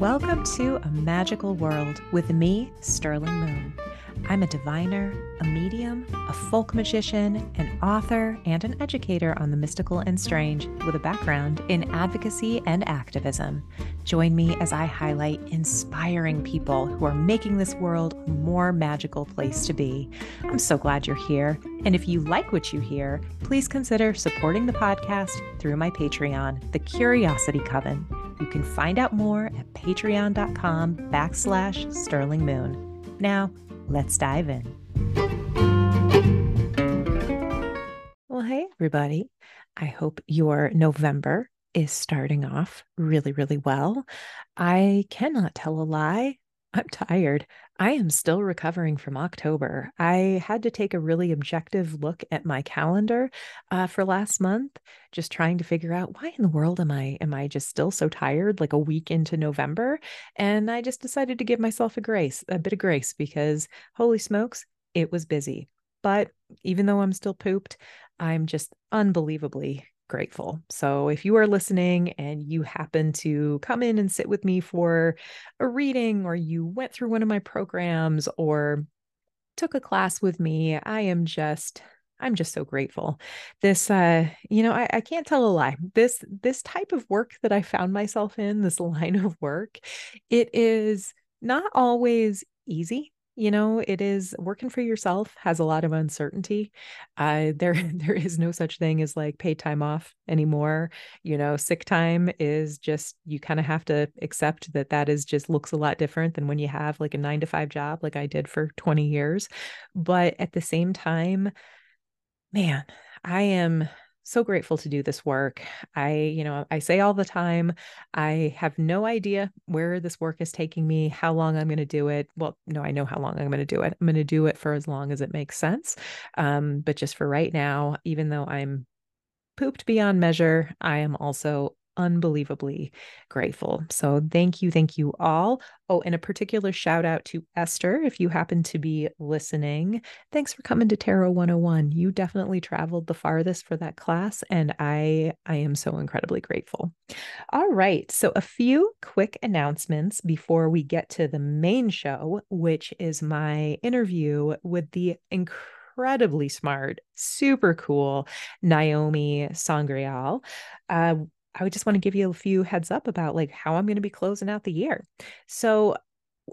Welcome to a magical world with me, Sterling Moon. I'm a diviner, a medium, a folk magician, an author, and an educator on the mystical and strange with a background in advocacy and activism. Join me as I highlight inspiring people who are making this world a more magical place to be. I'm so glad you're here. And if you like what you hear, please consider supporting the podcast through my Patreon, The Curiosity Coven. You can find out more at patreon.com backslash sterling moon. Now, let's dive in. Well, hey, everybody. I hope your November is starting off really, really well. I cannot tell a lie. I'm tired. I am still recovering from October. I had to take a really objective look at my calendar uh, for last month, just trying to figure out why in the world am I am I just still so tired, like a week into November? And I just decided to give myself a grace, a bit of grace, because holy smokes, it was busy. But even though I'm still pooped, I'm just unbelievably grateful. So if you are listening and you happen to come in and sit with me for a reading, or you went through one of my programs, or took a class with me, I am just I'm just so grateful. This uh, you know, I, I can't tell a lie. This this type of work that I found myself in, this line of work, it is not always easy you know it is working for yourself has a lot of uncertainty. Uh there there is no such thing as like paid time off anymore. You know sick time is just you kind of have to accept that that is just looks a lot different than when you have like a 9 to 5 job like I did for 20 years. But at the same time man I am so grateful to do this work. I, you know, I say all the time, I have no idea where this work is taking me, how long I'm going to do it. Well, no, I know how long I'm going to do it. I'm going to do it for as long as it makes sense. Um, but just for right now, even though I'm pooped beyond measure, I am also unbelievably grateful. So thank you, thank you all. Oh, and a particular shout out to Esther if you happen to be listening. Thanks for coming to Tarot 101. You definitely traveled the farthest for that class and I I am so incredibly grateful. All right, so a few quick announcements before we get to the main show, which is my interview with the incredible incredibly smart, super cool Naomi Sangreal. Uh, I would just want to give you a few heads up about like how I'm going to be closing out the year. So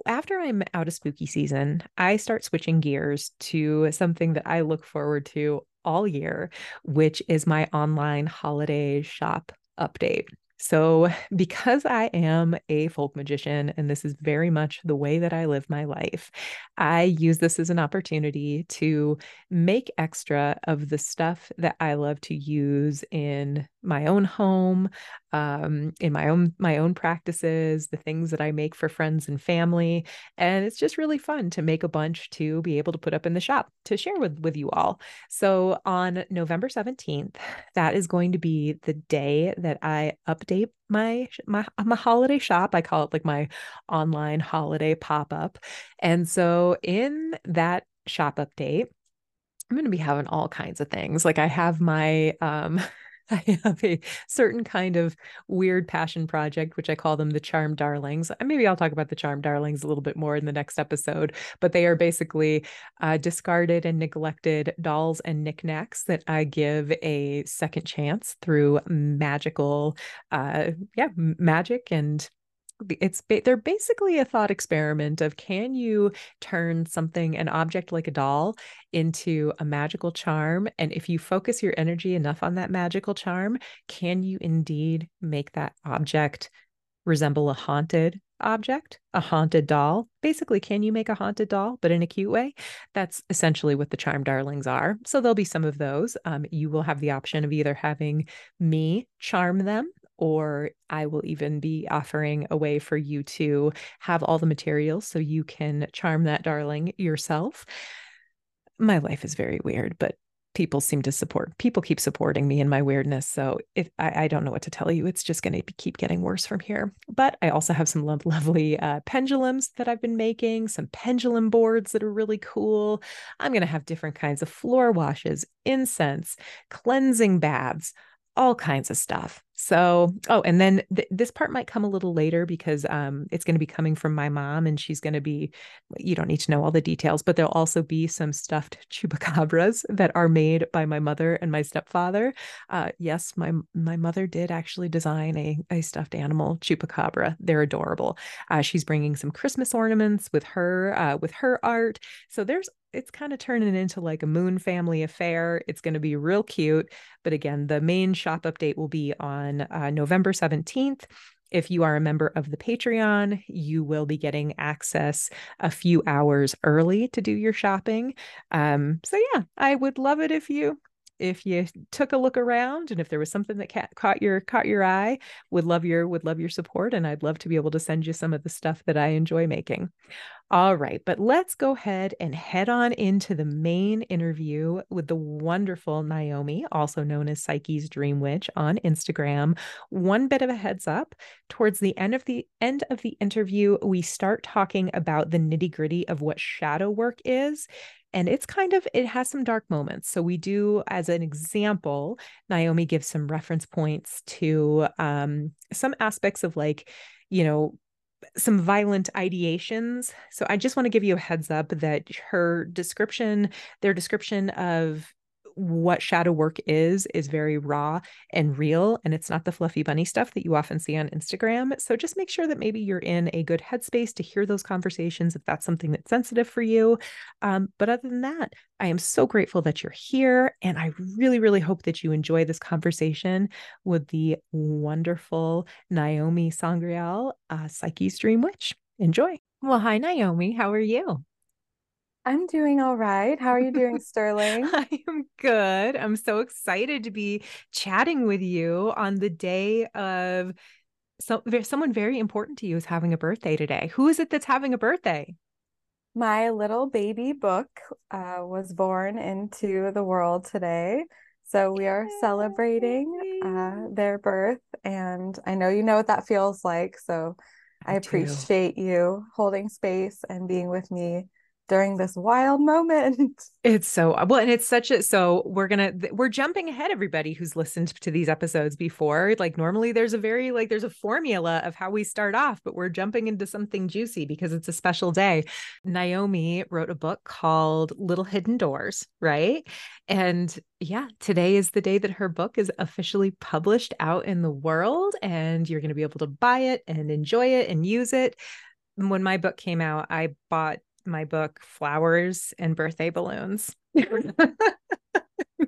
after I'm out of spooky season, I start switching gears to something that I look forward to all year, which is my online holiday shop update. So, because I am a folk magician and this is very much the way that I live my life, I use this as an opportunity to make extra of the stuff that I love to use in my own home, um, in my own my own practices, the things that I make for friends and family, and it's just really fun to make a bunch to be able to put up in the shop to share with with you all. So on November seventeenth, that is going to be the day that I update my my my holiday shop. I call it like my online holiday pop up, and so in that shop update. I'm going to be having all kinds of things. Like I have my um I have a certain kind of weird passion project, which I call them the Charm Darlings. Maybe I'll talk about the Charm Darlings a little bit more in the next episode, but they are basically uh, discarded and neglected dolls and knickknacks that I give a second chance through magical, uh, yeah, magic and it's they're basically a thought experiment of can you turn something an object like a doll into a magical charm? And if you focus your energy enough on that magical charm can you indeed make that object resemble a haunted object a haunted doll? Basically can you make a haunted doll but in a cute way? That's essentially what the charm darlings are. So there'll be some of those. Um, you will have the option of either having me charm them or I will even be offering a way for you to have all the materials so you can charm that darling yourself. My life is very weird, but people seem to support people keep supporting me in my weirdness so if i, I don't know what to tell you it's just going to keep getting worse from here but i also have some lo- lovely uh, pendulums that i've been making some pendulum boards that are really cool i'm going to have different kinds of floor washes incense cleansing baths all kinds of stuff. So, oh, and then th- this part might come a little later because um, it's going to be coming from my mom, and she's going to be. You don't need to know all the details, but there'll also be some stuffed chupacabras that are made by my mother and my stepfather. Uh, yes, my my mother did actually design a a stuffed animal chupacabra. They're adorable. Uh, she's bringing some Christmas ornaments with her uh, with her art. So there's it's kind of turning into like a moon family affair. It's going to be real cute. But again, the main shop update will be on uh, November 17th. If you are a member of the Patreon, you will be getting access a few hours early to do your shopping. Um, so yeah, I would love it if you if you took a look around and if there was something that ca- caught your caught your eye would love your would love your support and i'd love to be able to send you some of the stuff that i enjoy making. All right but let's go ahead and head on into the main interview with the wonderful naomi also known as psyche's dream witch on instagram. One bit of a heads up towards the end of the end of the interview we start talking about the nitty gritty of what shadow work is and it's kind of it has some dark moments. So we do as an example naomi gives some reference points to um, some aspects of like you know some violent ideations. So i just want to give you a heads up that her description their description of what shadow work is is very raw and real and it's not the fluffy bunny stuff that you often see on Instagram. So just make sure that maybe you're in a good headspace to hear those conversations if that's something that's sensitive for you. Um, but other than that, I am so grateful that you're here and I really really hope that you enjoy this conversation with the wonderful Naomi Sangreal, uh, Psyche's Dream Witch. Enjoy. Well, hi Naomi, how are you? I'm doing all right. How are you doing, Sterling? I am good. I'm so excited to be chatting with you on the day of so someone very important to you is having a birthday today. Who is it that's having a birthday? My little baby book uh, was born into the world today. So we are celebrating uh, their birth. And I know you know what that feels like. So I, I appreciate you holding space and being with me during this wild moment. It's so well, and it's such a so we're gonna we're jumping ahead, everybody who's listened to these episodes before. Like normally there's a very like there's a formula of how we start off, but we're jumping into something juicy because it's a special day. Naomi wrote a book called Little Hidden Doors, right? And yeah, today is the day that her book is officially published out in the world, and you're gonna be able to buy it and enjoy it and use it when my book came out, I bought my book flowers and birthday balloons. it's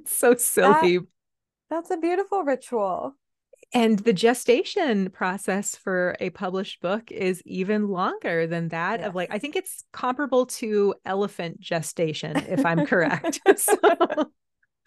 so silly. That, that's a beautiful ritual. And the gestation process for a published book is even longer than that yes. of like I think it's comparable to elephant gestation if I'm correct. so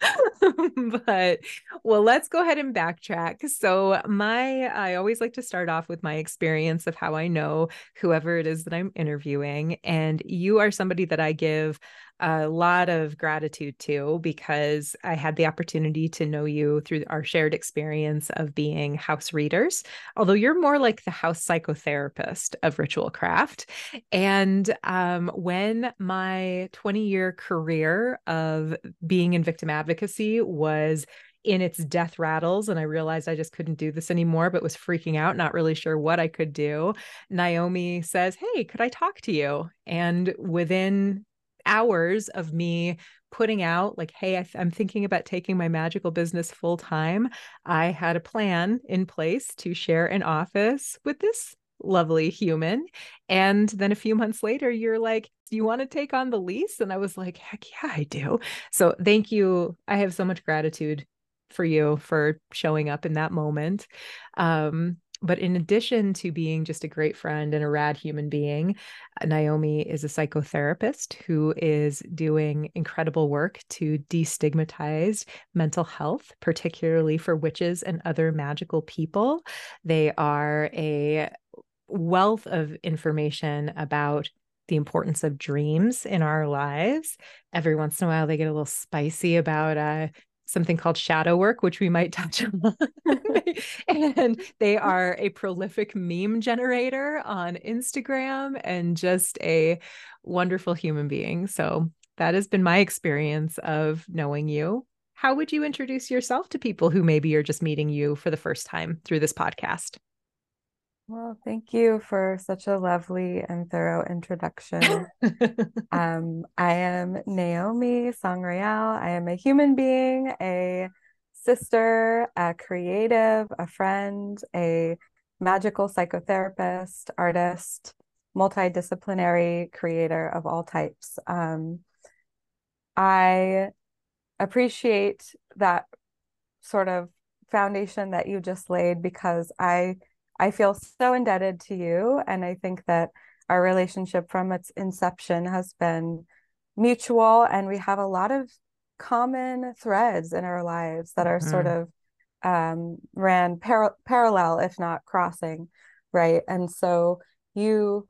but well let's go ahead and backtrack. So my i always like to start off with my experience of how i know whoever it is that i'm interviewing and you are somebody that i give a lot of gratitude too, because I had the opportunity to know you through our shared experience of being house readers, although you're more like the house psychotherapist of Ritualcravt. And um, when my 20 year career of being in victim advocacy was in its death rattles and I realized I just couldn't do this anymore, but was freaking out, not really sure what I could do. Naomi says, Hey, could I talk to you? And within hours of me putting out like hey I am thinking about taking my magical business full time i had a plan in place to share an office with this lovely human. And then a few months later you're like do you want to take on the lease? And i was like heck yeah i do. So thank you. I have so much gratitude for you for showing up in that moment. Um but in addition to being just a great friend and a rad human being, Naomi is a psychotherapist who is doing incredible work to destigmatize mental health, particularly for witches and other magical people. They are a wealth of information about the importance of dreams in our lives. Every once in a while, they get a little spicy about uh, something called shadow work, which we might touch on. and they are a prolific meme generator on Instagram and just a wonderful human being. So that has been my experience of knowing you. how would you introduce yourself to people who maybe are just meeting you for the first time through this podcast? Well, thank you for such a lovely and thorough introduction. um, I am Naomi Sangreal. I am a human being, a sister, a creative, a friend, a magical psychotherapist, artist, multidisciplinary creator of all types. Um, I appreciate that sort of foundation that you just laid because I I feel so indebted to you and I think that our relationship from its inception has been mutual and we have a lot of common threads in our lives that are mm-hmm. sort of um, ran par- parallel if not crossing right and so you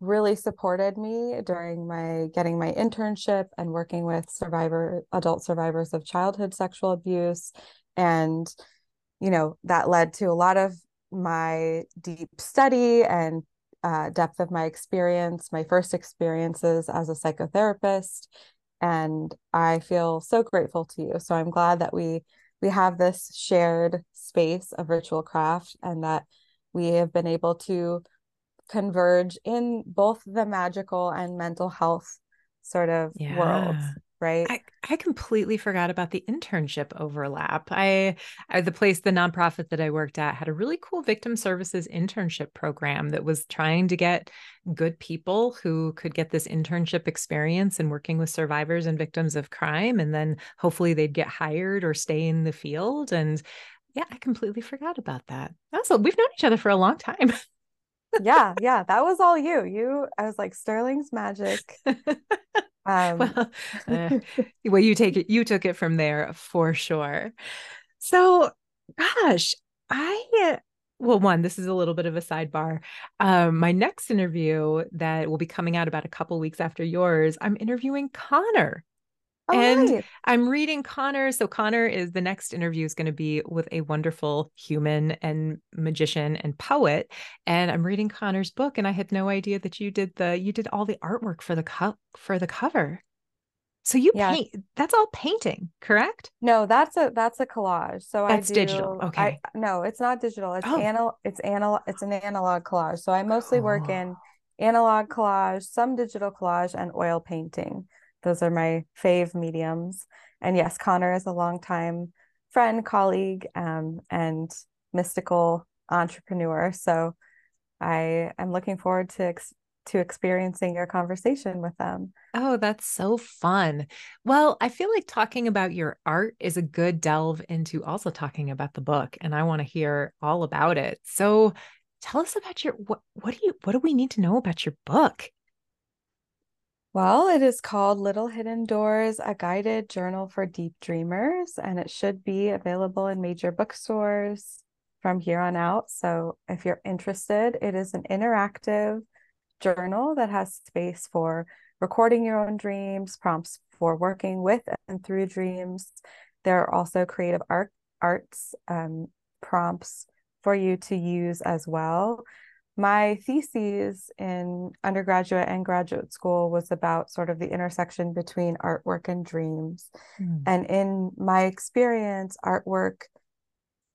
really supported me during my getting my internship and working with survivor adult survivors of childhood sexual abuse and you know that led to a lot of my deep study and uh, depth of my experience my first experiences as a psychotherapist and i feel so grateful to you so i'm glad that we we have this shared space of Ritualcravt and that we have been able to converge in both the magical and mental health sort of yeah. worlds right I, I completely forgot about the internship overlap I, I the place the nonprofit that i worked at had a really cool victim services internship program that was trying to get good people who could get this internship experience and working with survivors and victims of crime and then hopefully they'd get hired or stay in the field and yeah i completely forgot about that also we've known each other for a long time yeah, yeah, that was all you. You, I was like Sterling's magic. Um, well, uh, well, you take it. You took it from there for sure. So, gosh, I well, one, this is a little bit of a sidebar. Um, my next interview that will be coming out about a couple weeks after yours, I'm interviewing Connor Oh, and nice. I'm reading Connor. So Connor is the next interview is going to be with a wonderful human and magician and poet. And I'm reading Connor's book, and I had no idea that you did the you did all the artwork for the co- for the cover. So you yeah. paint that's all painting, correct? No, that's a that's a collage. So that's I do, digital. Okay. I, no, it's not digital. It's oh. anal it's anal it's an analog collage. So I mostly work oh. in analog collage, some digital collage, and oil painting. Those are my fave mediums. And yes, Connor is a longtime friend, colleague, um, and mystical entrepreneur. So I am looking forward to ex- to experiencing your conversation with them. Oh, that's so fun. Well, I feel like talking about your art is a good delve into also talking about the book and I want to hear all about it. So, tell us about your what what do you what do we need to know about your book? Well, it is called Little Hidden Doors, a guided journal for deep dreamers, and it should be available in major bookstores from here on out. So if you're interested, it is an interactive journal that has space for recording your own dreams, prompts for working with and through dreams. There are also creative art arts um, prompts for you to use as well my thesis in undergraduate and graduate school was about sort of the intersection between artwork and dreams. Mm. And in my experience, artwork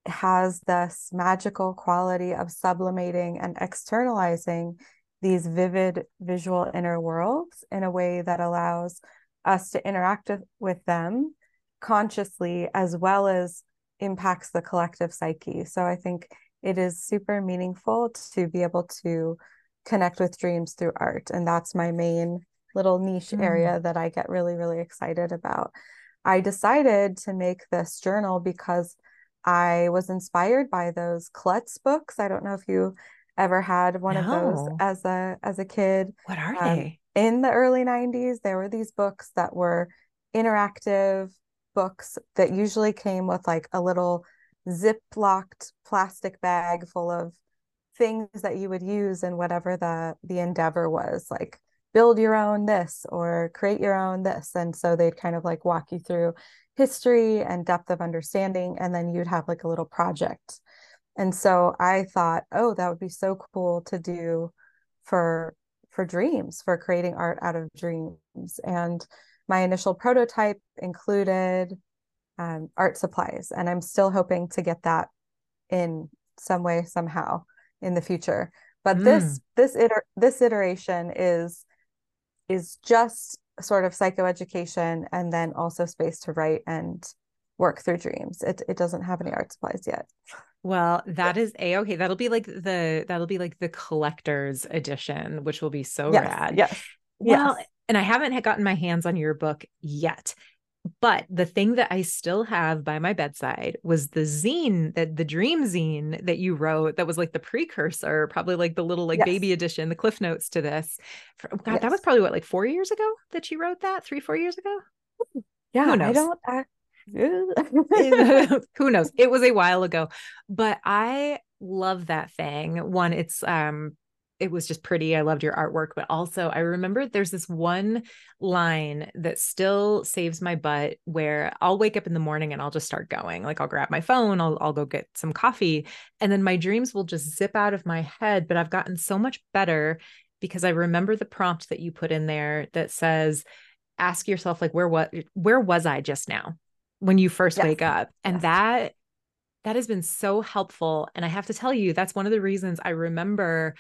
has this magical quality of sublimating and externalizing these vivid visual inner worlds in a way that allows us to interact with them consciously as well as impacts the collective psyche. So I think it is super meaningful to be able to connect with dreams through art. And that's my main little niche mm. area that I get really, really excited about. I decided to make this journal because I was inspired by those Klutz books. I don't know if you ever had one no. of those as a as a kid. What are um, they? In the early 90s, there were these books that were interactive books that usually came with like a little zip locked plastic bag full of things that you would use in whatever the the endeavor was like build your own this or create your own this. And so they'd kind of like walk you through history and depth of understanding and then you'd have like a little project. And so i thought oh that would be so cool to do for for dreams for creating art out of dreams. And my initial prototype included um, art supplies. And I'm still hoping to get that in some way, somehow in the future. But mm. this this iter- this iteration is is just sort of psychoeducation and then also space to write and work through dreams. It it doesn't have any art supplies yet. Well, that is a okay. That'll be like the that'll be like the collector's edition, which will be so yes, rad. Yes. Well, yes. and I haven't gotten my hands on your book yet. But the thing that I still have by my bedside was the zine that the dream zine that you wrote that was like the precursor, probably like the little like yes. baby edition, the cliff notes to this. God, yes. that was probably what, like four years ago that you wrote that? Three, four years ago? Yeah, I don't I, who knows? It was a while ago, but I love that thing. One, it's um it was just pretty. I loved your artwork, but also I remember there's this one line that still saves my butt where I'll wake up in the morning and I'll just start going. Like I'll grab my phone, I'll I'll go get some coffee, and then my dreams will just zip out of my head, but I've gotten so much better because I remember the prompt that you put in there that says ask yourself like where what where was I just now when you first yes. wake up? And yes. that that has been so helpful and I have to tell you that's one of the reasons I remember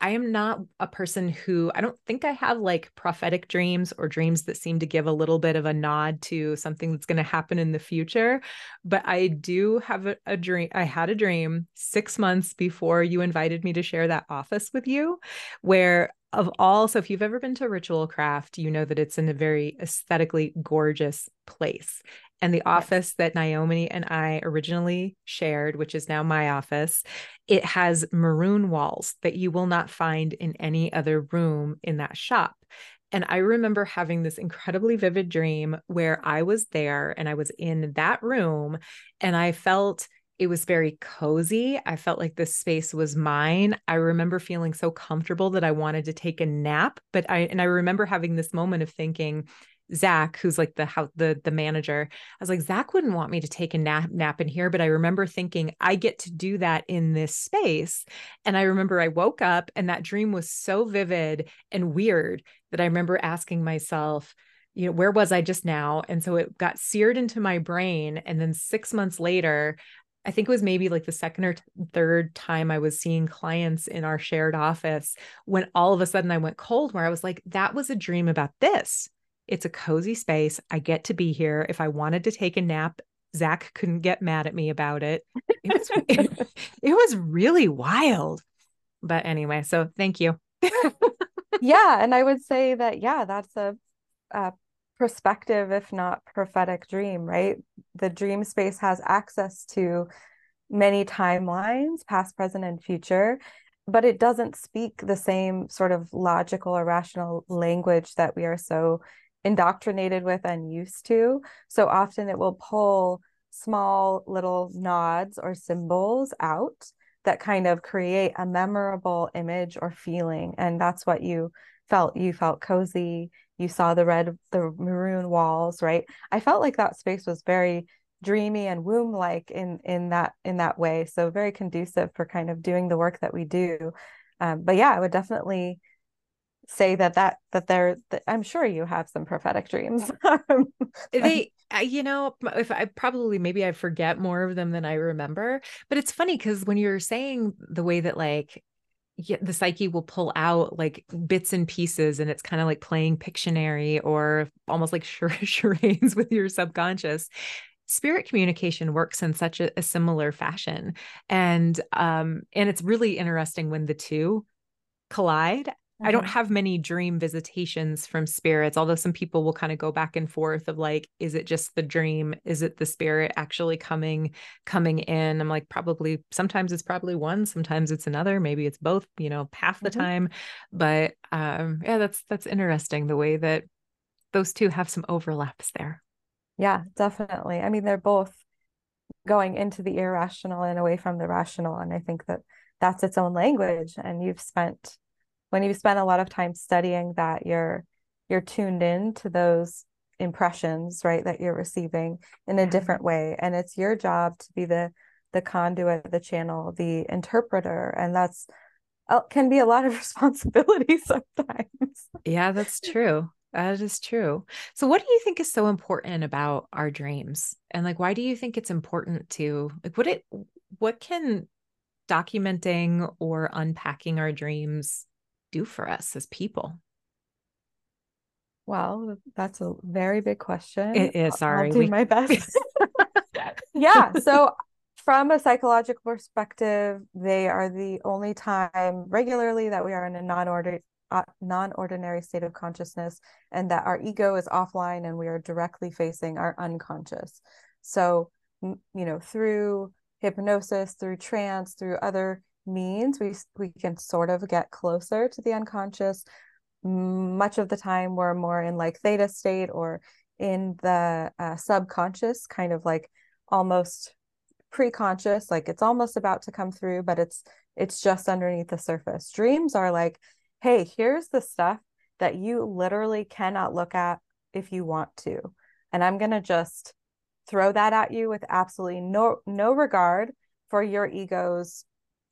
I am not a person who I don't think I have like prophetic dreams or dreams that seem to give a little bit of a nod to something that's going to happen in the future. But I do have a, a, dream. I had a dream six months before you invited me to share that office with you, where of all, so if you've ever been to Ritualcravt, you know that it's in a very aesthetically gorgeous place. And the office that Naomi and I originally shared, which is now my office, it has maroon walls that you will not find in any other room in that shop. And I remember having this incredibly vivid dream where I was there and I was in that room and I felt it was very cozy. I felt like this space was mine. I remember feeling so comfortable that I wanted to take a nap, but I and I remember having this moment of thinking, Zach, who's like the how the the manager, I was like, Zach wouldn't want me to take a nap nap in here, but I remember thinking I get to do that in this space. And I remember I woke up and that dream was so vivid and weird that I remember asking myself, you know, where was I just now? And so it got seared into my brain. And then six months later, I think it was maybe like the second or third time I was seeing clients in our shared office when all of a sudden I went cold, where I was like, that was a dream about this it's a cozy space. I get to be here. If I wanted to take a nap, Zach couldn't get mad at me about it. It was, it, it was really wild. But anyway, so thank you. yeah. And I would say that, yeah, that's a, a perspective, if not prophetic dream, right? The dream space has access to many timelines, past, present, and future but it doesn't speak the same sort of logical or rational language that we are so indoctrinated with and used to. So often it will pull small little nods or symbols out that kind of create a memorable image or feeling. And that's what you felt. You felt cozy. You saw the red, the maroon walls, right? I felt like that space was very dreamy and womb like in in that in that way so very conducive for kind of doing the work that we do um, but yeah i would definitely say that that that they're that i'm sure you have some prophetic dreams. They you know if i probably maybe i forget more of them than i remember but it's funny because when you're saying the way that like the psyche will pull out like bits and pieces and it's kind of like playing pictionary or almost like charades with your subconscious spirit communication works in such a, a similar fashion. And um and it's really interesting when the two collide I don't mm-hmm. have many dream visitations from spirits, although some people will kind of go back and forth of like, is it just the dream? Is it the spirit actually coming, coming in? I'm like, probably sometimes it's probably one, sometimes it's another, maybe it's both, you know, half the mm-hmm. time. But um, yeah, that's that's interesting the way that those two have some overlaps there. Yeah, definitely. I mean, they're both going into the irrational and away from the rational. And I think that that's its own language. And you've spent when you spend a lot of time studying that you're you're tuned in to those impressions right that you're receiving in a different way. And it's your job to be the the conduit the channel the interpreter. And that's uh, can be a lot of responsibility sometimes. Yeah that's true. That is true. So, what do you think is so important about our dreams? And like, why do you think it's important to like what it what can documenting or unpacking our dreams do for us as people? Well, that's a very big question. It is. Sorry, I'll do we... my best. yeah. So, from a psychological perspective, they are the only time regularly that we are in a non-order uh, non-ordinary state of consciousness and that our ego is offline and we are directly facing our unconscious so you know through hypnosis through trance through other means we we can sort of get closer to the unconscious much of the time we're more in like theta state or in the uh, subconscious kind of like almost pre-conscious like it's almost about to come through but it's it's just underneath the surface. Dreams are like hey here's the stuff that you literally cannot look at if you want to and i'm going to just throw that at you with absolutely no no regard for your ego's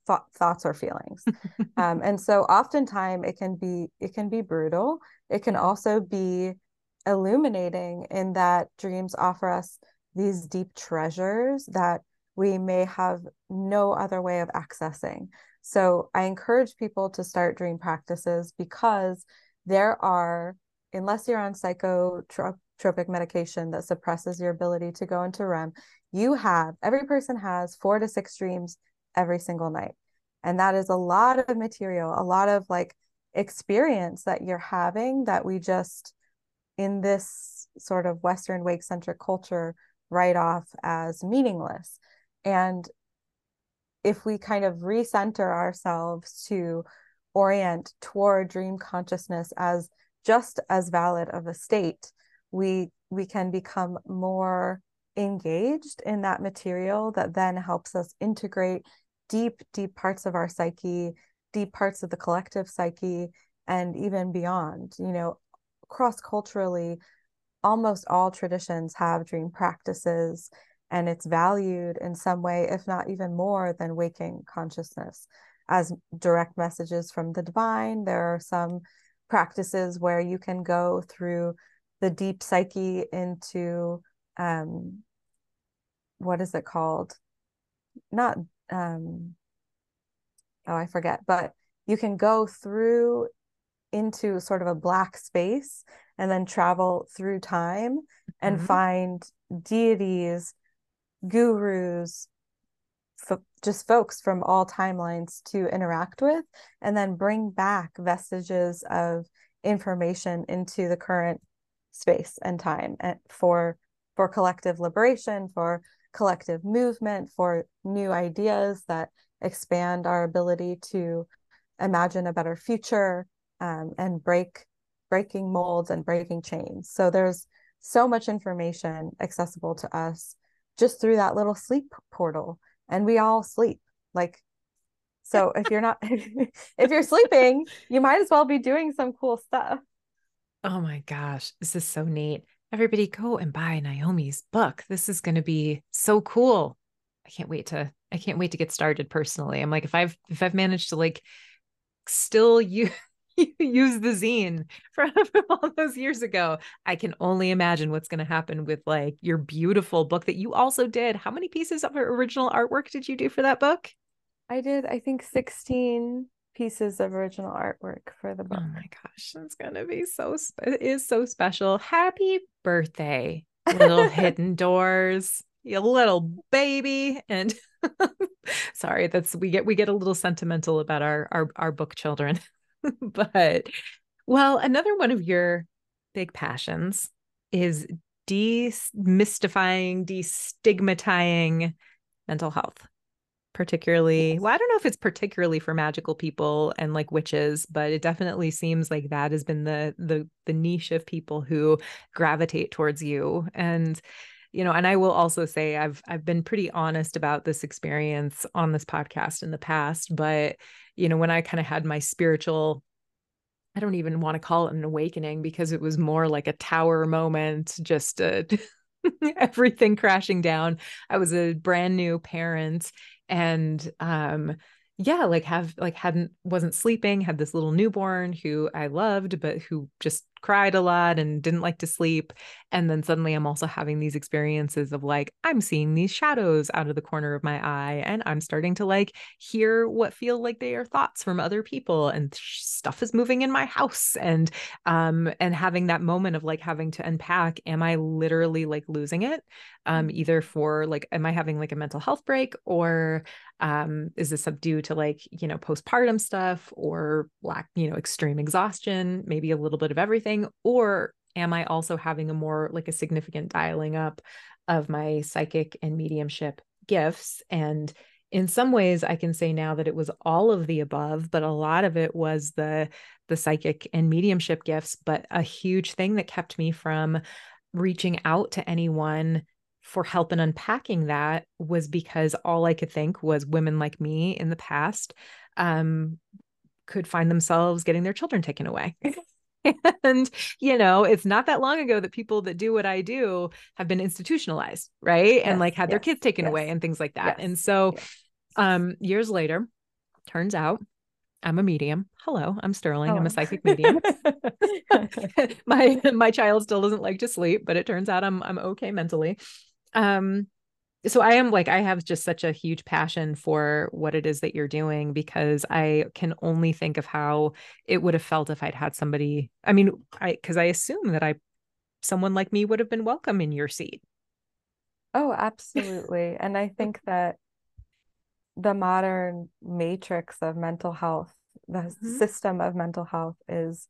th- thoughts or feelings. Um, and so oftentimes it can be it can be brutal. It can also be illuminating in that dreams offer us these deep treasures that we may have no other way of accessing. So i encourage people to start dream practices because there are unless you're on psychotropic medication that suppresses your ability to go into REM, you have every person has four to six dreams every single night. And that is a lot of material, a lot of like experience that you're having that we just in this sort of Western wake centric culture write off as meaningless. And if we kind of recenter ourselves to orient toward dream consciousness as just as valid of a state, we we can become more engaged in that material that then helps us integrate deep, deep parts of our psyche, deep parts of the collective psyche, and even beyond. You know, cross culturally, almost all traditions have dream practices, and it's valued in some way, if not even more than waking consciousness. As direct messages from the divine, there are some practices where you can go through the deep psyche into um, what is it called? Not um oh i forget but you can go through into sort of a black space and then travel through time and mm-hmm. find deities gurus f- just folks from all timelines to interact with and then bring back vestiges of information into the current space and time and for for collective liberation for collective movement, for new ideas that expand our ability to imagine a better future um, and break breaking molds and breaking chains. So there's so much information accessible to us just through that little sleep portal. And we all sleep. Like so if you're not if you're sleeping, you might as well be doing some cool stuff. Oh my gosh, this is so neat everybody go and buy Naomi's book. This is going to be so cool. I can't wait to I can't wait to get started personally. I'm like if I've if I've managed to like still use use the zine from all those years ago, I can only imagine what's going to happen with like your beautiful book that you also did. How many pieces of original artwork did you do for that book? I did I think 16 pieces of original artwork for the oh book. Oh my gosh, it's gonna be so it is so special. Happy birthday, little hidden doors, you little baby. And sorry, that's we get we get a little sentimental about our our our book children. but well, another one of your big passions is demystifying, destigmatizing mental health particularly well i don't know if it's particularly for magical people and like witches but it definitely seems like that has been the the the niche of people who gravitate towards you and you know and i will also say i've i've been pretty honest about this experience on this podcast in the past but you know when i kind of had my spiritual I don't even want to call it an awakening because it was more like a tower moment, just uh, everything crashing down. I was a brand new parent and um yeah like have like hadn't wasn't sleeping had this little newborn who i loved but who just cried a lot and didn't like to sleep. And then suddenly I'm also having these experiences of like, I'm seeing these shadows out of the corner of my eye and I'm starting to like hear what feel like they are thoughts from other people and stuff is moving in my house and um and having that moment of like having to unpack am I literally like losing it um mm-hmm. either for like am I having like a mental health break or um is this due to like you know postpartum stuff or lack you know extreme exhaustion maybe a little bit of everything or am I also having a more like a significant dialing up of my psychic and mediumship gifts and in some ways i can say now that it was all of the above but a lot of it was the the psychic and mediumship gifts but a huge thing that kept me from reaching out to anyone for help in unpacking that was because all I could think was women like me in the past um, could find themselves getting their children taken away. and you know it's not that long ago that people that do what i do have been institutionalized right yes, and like had yes, their kids taken yes, away and things like that and so um years later turns out I'm a medium. Hello, I'm Sterling. Oh. I'm a psychic medium. my my child still doesn't like to sleep, but it turns out I'm I'm okay mentally um so i am like i have just such a huge passion for what it is that you're doing because i can only think of how it would have felt if i'd had somebody i mean i because i assume that i someone like me would have been welcome in your seat oh absolutely and i think that the modern matrix of mental health the mm-hmm. system of mental health is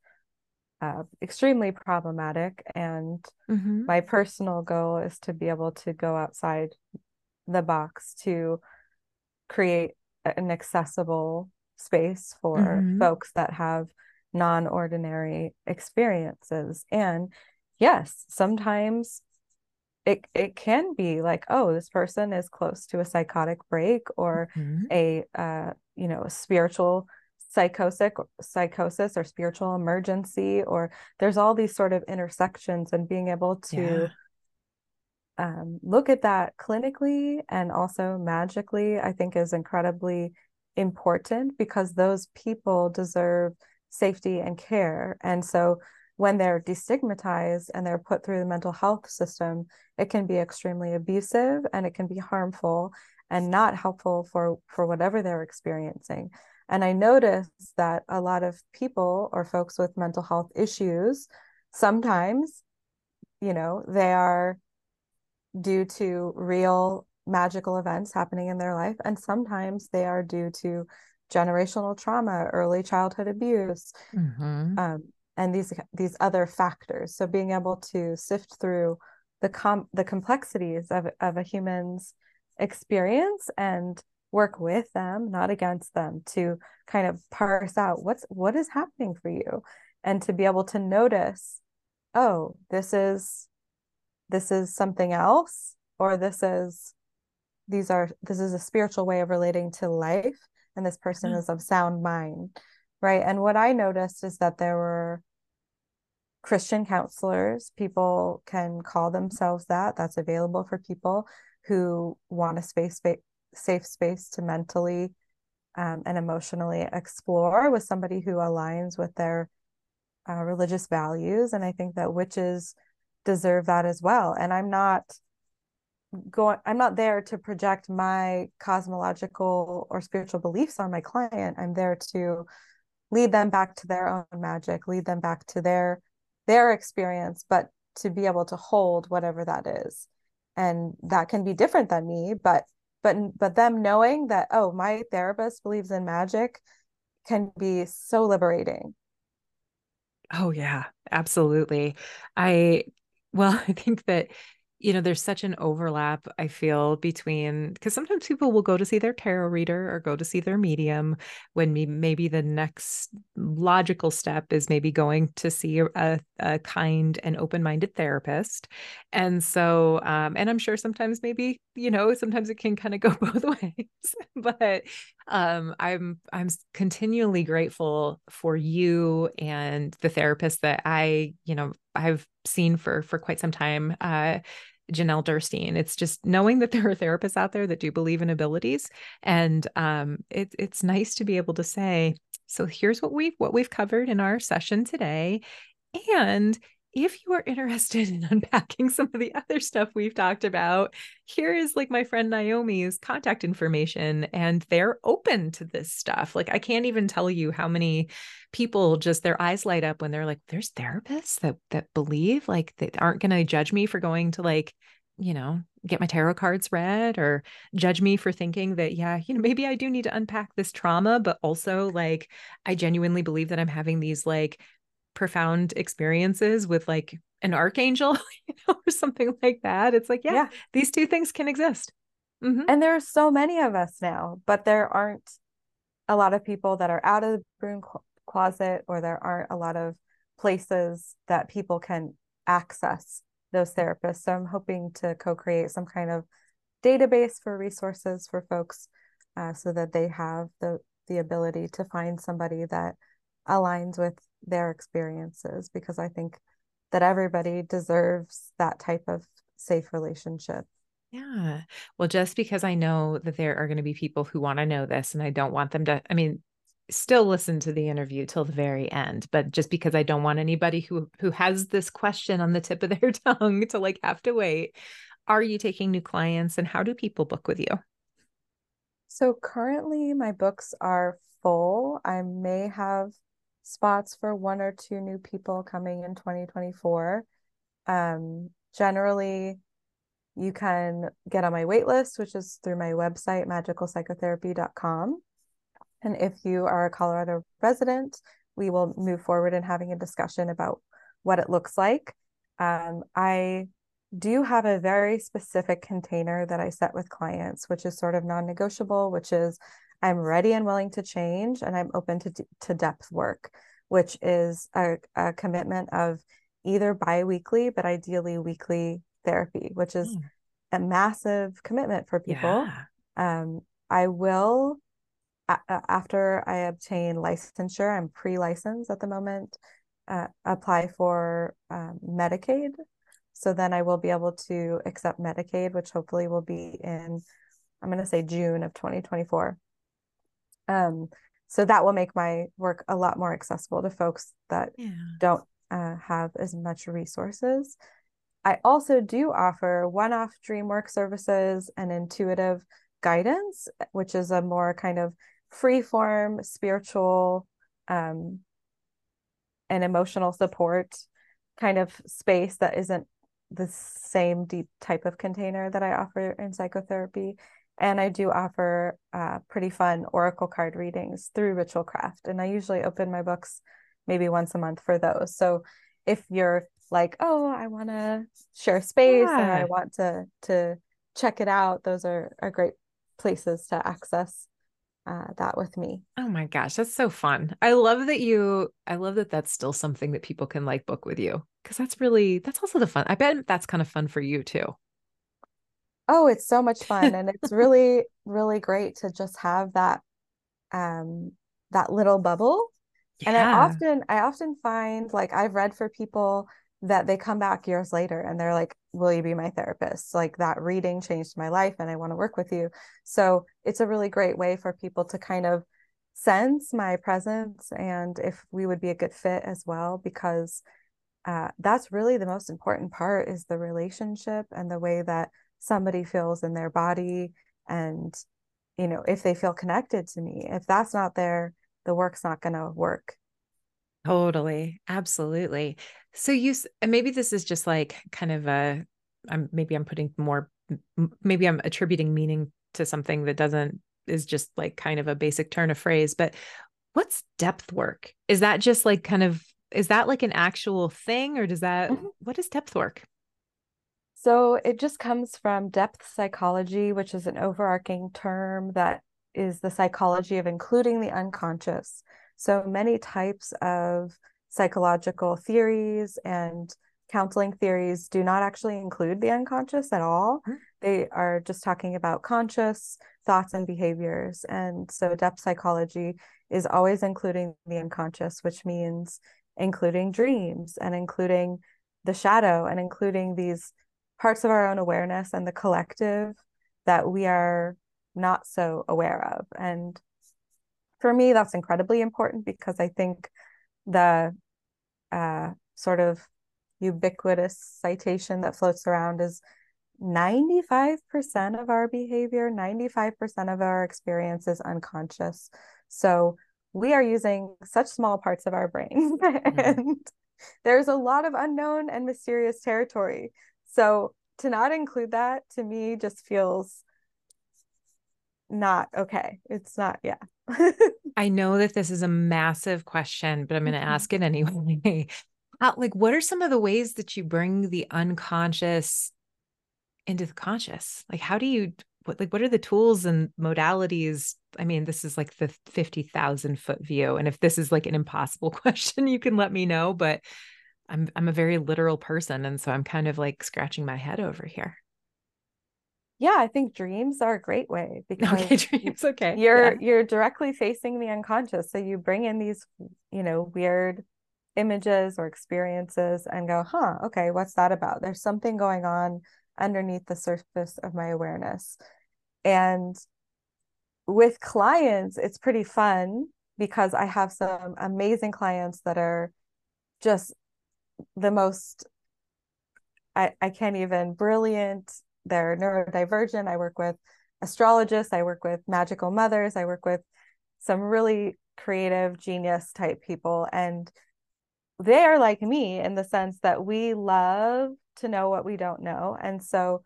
uh, extremely problematic. And mm-hmm. my personal goal is to be able to go outside the box to create an accessible space for mm-hmm. folks that have non ordinary experiences. And yes, sometimes it it can be like oh this person is close to a psychotic break or mm-hmm. a uh, you know a spiritual psychosis psychosis or spiritual emergency or there's all these sort of intersections and being able to yeah. um, look at that clinically and also magically i think is incredibly important because those people deserve safety and care and so when they're destigmatized and they're put through the mental health system it can be extremely abusive and it can be harmful and not helpful for for whatever they're experiencing and I noticed that a lot of people or folks with mental health issues, sometimes, you know, they are due to real magical events happening in their life. And sometimes they are due to generational trauma, early childhood abuse, mm-hmm. um, and these these other factors. So being able to sift through the com the complexities of, of a human's experience and work with them not against them to kind of parse out what's what is happening for you and to be able to notice oh this is this is something else or this is these are this is a spiritual way of relating to life and this person mm-hmm. is of sound mind right and what i noticed is that there were christian counselors people can call themselves that that's available for people who want a space safe space to mentally um, and emotionally explore with somebody who aligns with their uh, religious values. And I think that witches deserve that as well. And I'm not going, I'm not there to project my cosmological or spiritual beliefs on my client. I'm there to lead them back to their own magic, lead them back to their their experience, but to be able to hold whatever that is. And that can be different than me, but but but them knowing that oh my therapist believes in magic can be so liberating. Oh yeah absolutely. I well i think that you know, there's such an overlap, I feel, between because sometimes people will go to see their tarot reader or go to see their medium when maybe the next logical step is maybe going to see a, a kind and open minded therapist. And so, um, and I'm sure sometimes maybe, you know, sometimes it can kind of go both ways. but um, I'm I'm continually grateful for you and the therapist that I, you know, I've seen for for quite some time. Uh, Janelle Durstein. It's just knowing that there are therapists out there that do believe in abilities, and um, it, it's nice to be able to say, so here's what we've what we've covered in our session today. And if you are interested in unpacking some of the other stuff we've talked about, here is like my friend Naomi's contact information, and they're open to this stuff. Like, I can't even tell you how many people just their eyes light up when they're like, there's therapists that that believe like they aren't going to judge me for going to like you know, get my tarot cards read or judge me for thinking that, yeah, you know, maybe I do need to unpack this trauma, but also like I genuinely believe that I'm having these like profound experiences with like an archangel, you know, or something like that. It's like, yeah, yeah. these two things can exist. Mm-hmm. And there are so many of us now, but there aren't a lot of people that are out of the broom closet, or there aren't a lot of places that people can access those therapists. So I'm hoping to co create some kind of database for resources for folks uh, so that they have the the ability to find somebody that aligns with their experiences because I think that everybody deserves that type of safe relationship. Yeah. Well, just because I know that there are going to be people who want to know this and I don't want them to, I mean, still listen to the interview till the very end, but just because I don't want anybody who who has this question on the tip of their tongue to like have to wait. Are you taking new clients and how do people book with you? So currently my books are full. I may have spots for one or two new people coming in 2024. Um, generally, you can get on my wait list, which is through my website, magicalpsychotherapy.com. And if you are a Colorado resident, we will move forward in having a discussion about what it looks like. Um, I do have a very specific container that I set with clients, which is sort of non negotiable, which is I'm ready and willing to change, and I'm open to, to depth work, which is a, a commitment of either bi weekly, but ideally weekly therapy, which is mm. a massive commitment for people. Yeah. Um, I will, a- after I obtain licensure, I'm pre licensed at the moment, uh, apply for um, Medicaid. So then I will be able to accept Medicaid, which hopefully will be in, I'm going to say June of 2024. Um, so that will make my work a lot more accessible to folks that yeah. don't uh, have as much resources. I also do offer one off dream work services and intuitive guidance, which is a more kind of free form spiritual um, and emotional support kind of space that isn't the same deep type of container that I offer in psychotherapy. And I do offer uh, pretty fun oracle card readings through Ritualcravt. And I usually open my books maybe once a month for those. So if you're like, oh, I want to share space yeah. and I want to to check it out, those are, are great places to access uh, that with me. Oh my gosh, that's so fun. I love that you, I love that that's still something that people can like book with you because that's really, that's also the fun. I bet that's kind of fun for you too. Oh, it's so much fun. and it's really, really great to just have that um that little bubble. Yeah. And I often I often find like I've read for people that they come back years later and they're like, Will you be my therapist? Like that reading changed my life and I want to work with you. So it's a really great way for people to kind of sense my presence and if we would be a good fit as well, because uh, that's really the most important part is the relationship and the way that somebody feels in their body and you know if they feel connected to me if that's not there the work's not going to work. Totally absolutely. So you maybe this is just like kind of a i'm maybe i'm putting more maybe i'm attributing meaning to something that doesn't is just like kind of a basic turn of phrase but what's depth work? Is that just like kind of is that like an actual thing or does that mm-hmm. what is depth work so it just comes from depth psychology, which is an overarching term that is the psychology of including the unconscious. So many types of psychological theories and counseling theories do not actually include the unconscious at all. Mm-hmm. They are just talking about conscious thoughts and behaviors. And so depth psychology is always including the unconscious, which means including dreams and including the shadow and including these parts of our own awareness and the collective that we are not so aware of. And for me, that's incredibly important because I think the uh, sort of ubiquitous citation that floats around is 95% of our behavior, 95% of our experience is unconscious. So we are using such small parts of our brain mm-hmm. and there's a lot of unknown and mysterious territory. So to not include that to me just feels not okay. It's not, yeah. I know that this is a massive question, but I'm going to ask it anyway. How, like, what are some of the ways that you bring the unconscious into the conscious? Like, how do you, what, like, what are the tools and modalities? I mean, this is like the 50,000 foot view. And if this is like an impossible question, you can let me know, but I'm, I'm a very literal person. And so I'm kind of like scratching my head over here. Yeah, I think dreams are a great way because okay, dreams, okay. You're yeah. you're directly facing the unconscious. So you bring in these, you know, weird images or experiences and go, huh, okay, what's that about? There's something going on underneath the surface of my awareness. And with clients, it's pretty fun because I have some amazing clients that are just the most I, I can't even brilliant they're neurodivergent. I work with astrologists. I work with magical mothers. I work with some really creative genius type people. And they are like me in the sense that we love to know what we don't know. And so,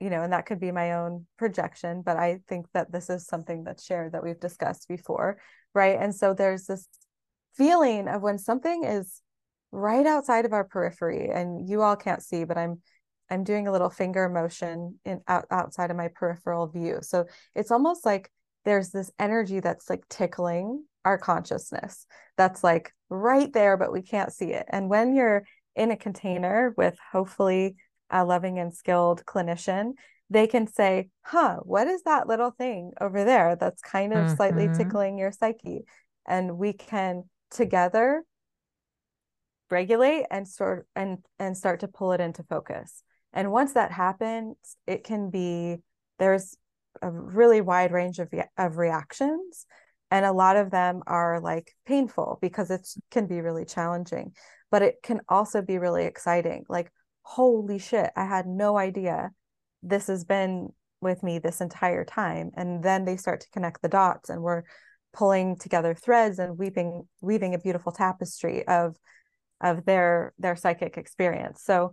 you know, and that could be my own projection, but I think that this is something that's shared that we've discussed before. Right. And so there's this feeling of when something is right outside of our periphery, and you all can't see, but I'm I'm doing a little finger motion in out, outside of my peripheral view. So it's almost like there's this energy that's like tickling our consciousness that's like right there, but we can't see it. And when you're in a container with hopefully a loving and skilled clinician, they can say, huh, what is that little thing over there that's kind of mm-hmm. slightly tickling your psyche? And we can together regulate and sort and and start to pull it into focus and once that happens, it can be there's a really wide range of, of reactions. And a lot of them are like painful because it can be really challenging, but it can also be really exciting. Like, holy shit, I had no idea this has been with me this entire time. And then they start to connect the dots and we're pulling together threads and weaving weaving a beautiful tapestry of of their their psychic experience. So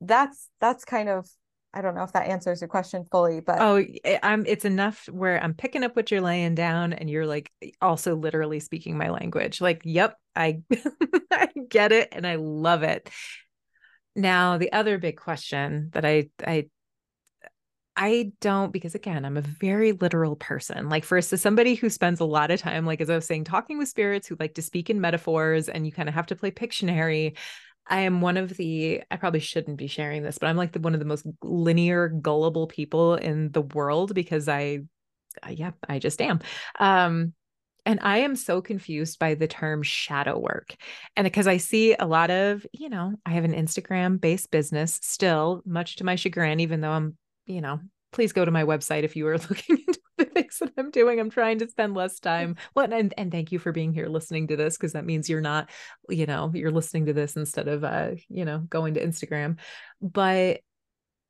that's that's kind of I don't know if that answers your question fully, but oh, eh, I'm it's enough where I'm picking up what you're laying down, and you're like eh, also literally speaking my language. Like, yep, I I get it, and I love it. Now, the other big question that I I I don't because again, I'm a very literal person. Like as somebody who spends a lot of time, like as I was saying, talking with spirits who like to speak in metaphors and you kind of have to play Pictionary. I am one of the I probably shouldn't be sharing this, but I'm like the one of the most linear, gullible people in the world because I uh, yeah, I just am. Um and I am so confused by the term shadow work. And because I see a lot of, you know, I have an Instagram based business still, much to my chagrin, even though I'm, you know, please go to my website if you are looking into the things that I'm doing. I'm trying to spend less time. Well, and and thank you for being here listening to this because that means you're not, you know, you're listening to this instead of uh, you know, going to Instagram. But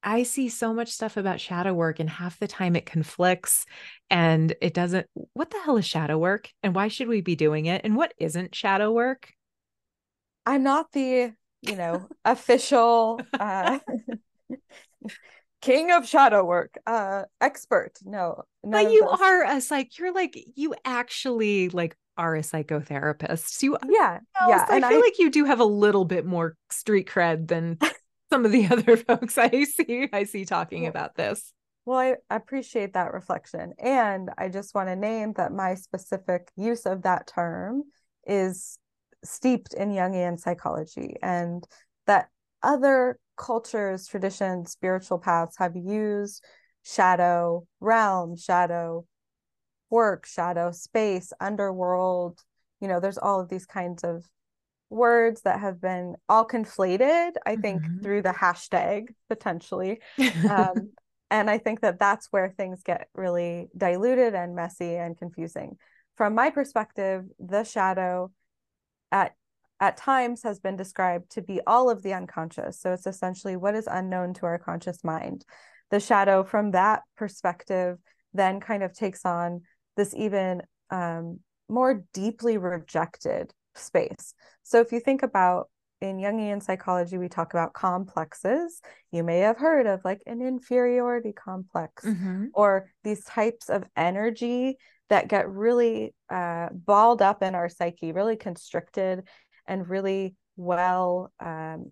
I see so much stuff about shadow work, and half the time it conflicts and it doesn't. What the hell is shadow work? And why should we be doing it? And what isn't shadow work? I'm not the, you know, official uh king of shadow work uh expert. No but you are a psych you're like you actually like are a psychotherapist. You yeah yeah so i feel I, like you do have a little bit more street cred than some of the other folks i see i see talking well, about this. well i appreciate that reflection and i just want to name that my specific use of that term is steeped in jungian psychology and that other cultures, traditions, spiritual paths have used shadow realm, shadow work, shadow space, underworld. You know, there's all of these kinds of words that have been all conflated, I think, mm-hmm. through the hashtag potentially. Um, and I think that that's where things get really diluted and messy and confusing. From my perspective, the shadow at at times has been described to be all of the unconscious. So it's essentially what is unknown to our conscious mind. The shadow, from that perspective, then kind of takes on this even um, more deeply rejected space. So if you think about in Jungian psychology, we talk about complexes. You may have heard of like an inferiority complex mm-hmm. or these types of energy that get really uh, balled up in our psyche, really constricted and really well, um,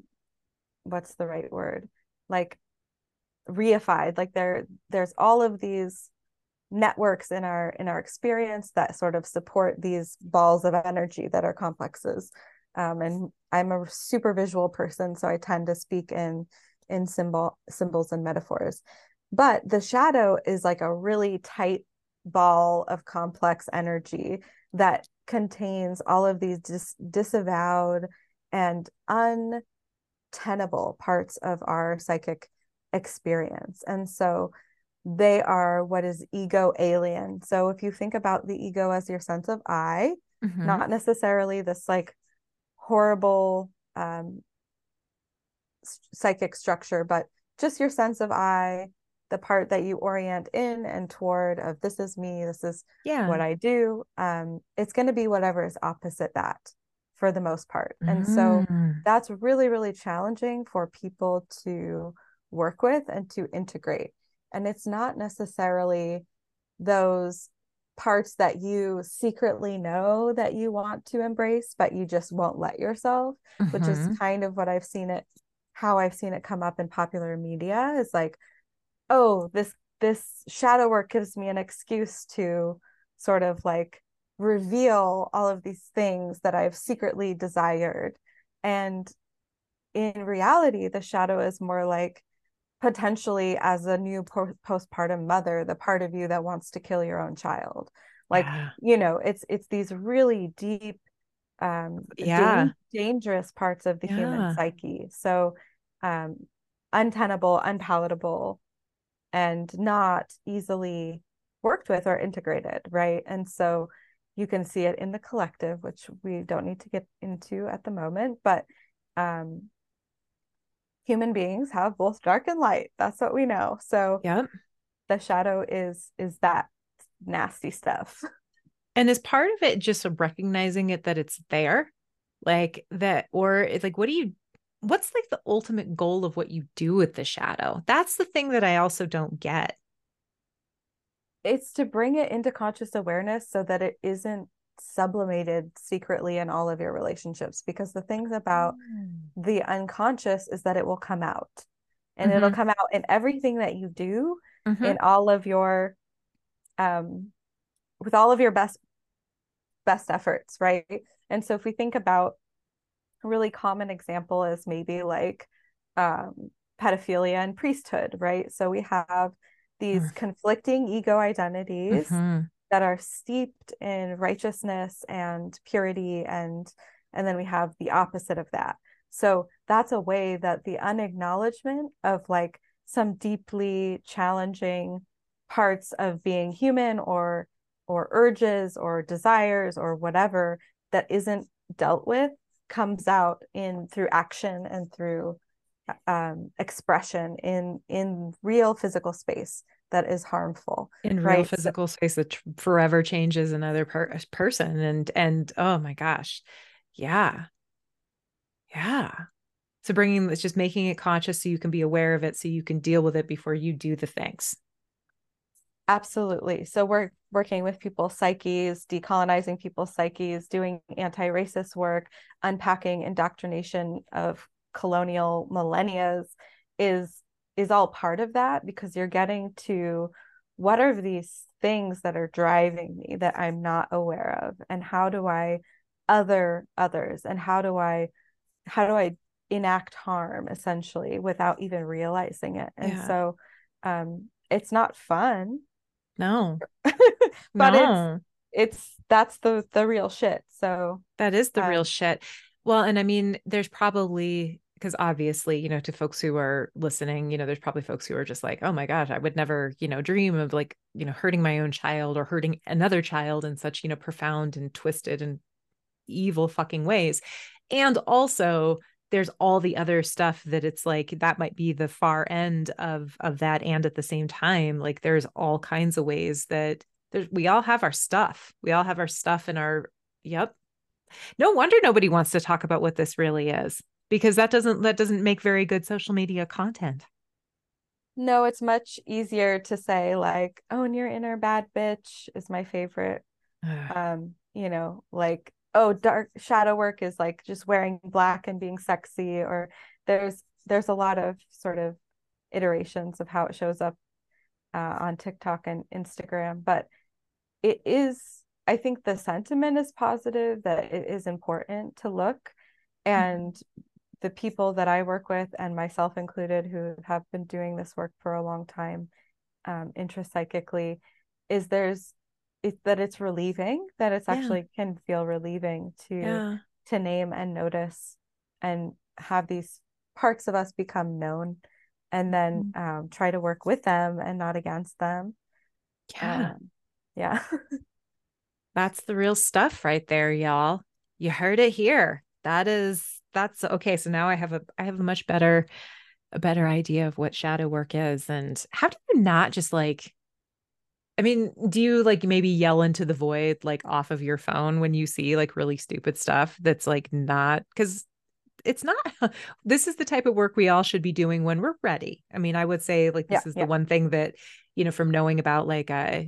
what's the right word? Like reified. Like there, there's all of these networks in our in our experience that sort of support these balls of energy that are complexes um, and i'm a super visual person so i tend to speak in in symbol symbols and metaphors but the shadow is like a really tight ball of complex energy that contains all of these dis- disavowed and untenable parts of our psychic experience and so they are what is ego alien. So if you think about the ego as your sense of I, mm-hmm. not necessarily this like horrible um, psychic structure, but just your sense of I, the part that you orient in and toward of this is me, this is yeah. what I do. Um, it's going to be whatever is opposite that for the most part. And mm. so that's really, really challenging for people to work with and to integrate and it's not necessarily those parts that you secretly know that you want to embrace but you just won't let yourself mm-hmm. which is mm-hmm. kind of what i've seen it how i've seen it come up in popular media is like oh this this shadow work gives me an excuse to sort of like reveal all of these things that i've secretly desired and in reality the shadow is more like potentially as a new po- postpartum mother the part of you that wants to kill your own child like yeah. you know it's it's these really deep um yeah dangerous parts of the yeah. human psyche so um untenable unpalatable and not easily worked with or integrated right and so you can see it in the collective which we don't need to get into at the moment but um human beings have both dark and light. That's what we know. So yeah, the shadow is is that nasty stuff. And is part of it just recognizing it that it's there? Like that, or it's like, what do you what's like the ultimate goal of what you do with the shadow? That's the thing that I also don't get. It's to bring it into conscious awareness so that it isn't sublimated secretly in all of your relationships because the things about mm. the unconscious is that it will come out and mm-hmm. it'll come out in everything that you do mm-hmm. in all of your um with all of your best best efforts right and so if we think about a really common example is maybe like um pedophilia and priesthood right? So we have these mm. conflicting ego identities mm-hmm. that are steeped in righteousness and purity and and then we have the opposite of that. So that's a way that the unacknowledgement of like some deeply challenging parts of being human or or urges or desires or whatever that isn't dealt with comes out in through action and through um, expression in in real physical space that is harmful in real right? physical so, space that forever changes another per- person and and oh my gosh. Yeah. Yeah. So bringing it's just making it conscious so you can be aware of it so you can deal with it before you do the things absolutely. So we're working with people's psyches decolonizing people's psyches doing anti-racist work unpacking indoctrination of colonial millennia is is all part of that because you're getting to what are these things that are driving me that I'm not aware of? And how do I other others? And how do I how do I enact harm essentially without even realizing it? And yeah. so um it's not fun no but no. it's it's that's the the real shit so that is the um, real shit well and i mean there's probably because obviously, you know, to folks who are listening, you know, there's probably folks who are just like, oh my gosh, I would never, you know, dream of like, you know, hurting my own child or hurting another child in such, you know, profound and twisted and evil fucking ways. and also there's all the other stuff that it's like that might be the far end of of that and at the same time like there's all kinds of ways that there's we all have our stuff. We all have our stuff in our yep. No wonder nobody wants to talk about what this really is because that doesn't that doesn't make very good social media content. No it's much easier to say like oh and your inner bad bitch is my favorite um you know like oh dark shadow work is like just wearing black and being sexy or there's there's a lot of sort of iterations of how it shows up uh, on TikTok and Instagram but it is I think the sentiment is positive that it is important to look and mm-hmm. the people that I work with and myself included who have been doing this work for a long time um, intrapsychically is there's it's that it's relieving that it's yeah. actually can feel relieving to yeah. to name and notice and have these parts of us become known and then mm-hmm. um, try to work with them and not against them yeah um, yeah that's the real stuff right there y'all you heard it here that is that's okay so now i have a i have a much better a better idea of what shadow work is and how do you not just like I mean, do you like maybe yell into the void like off of your phone when you see like really stupid stuff that's like not because it's not this is the type of work we all should be doing when we're ready. I mean, I would say like this yeah, is yeah. the one thing that, you know, from knowing about like uh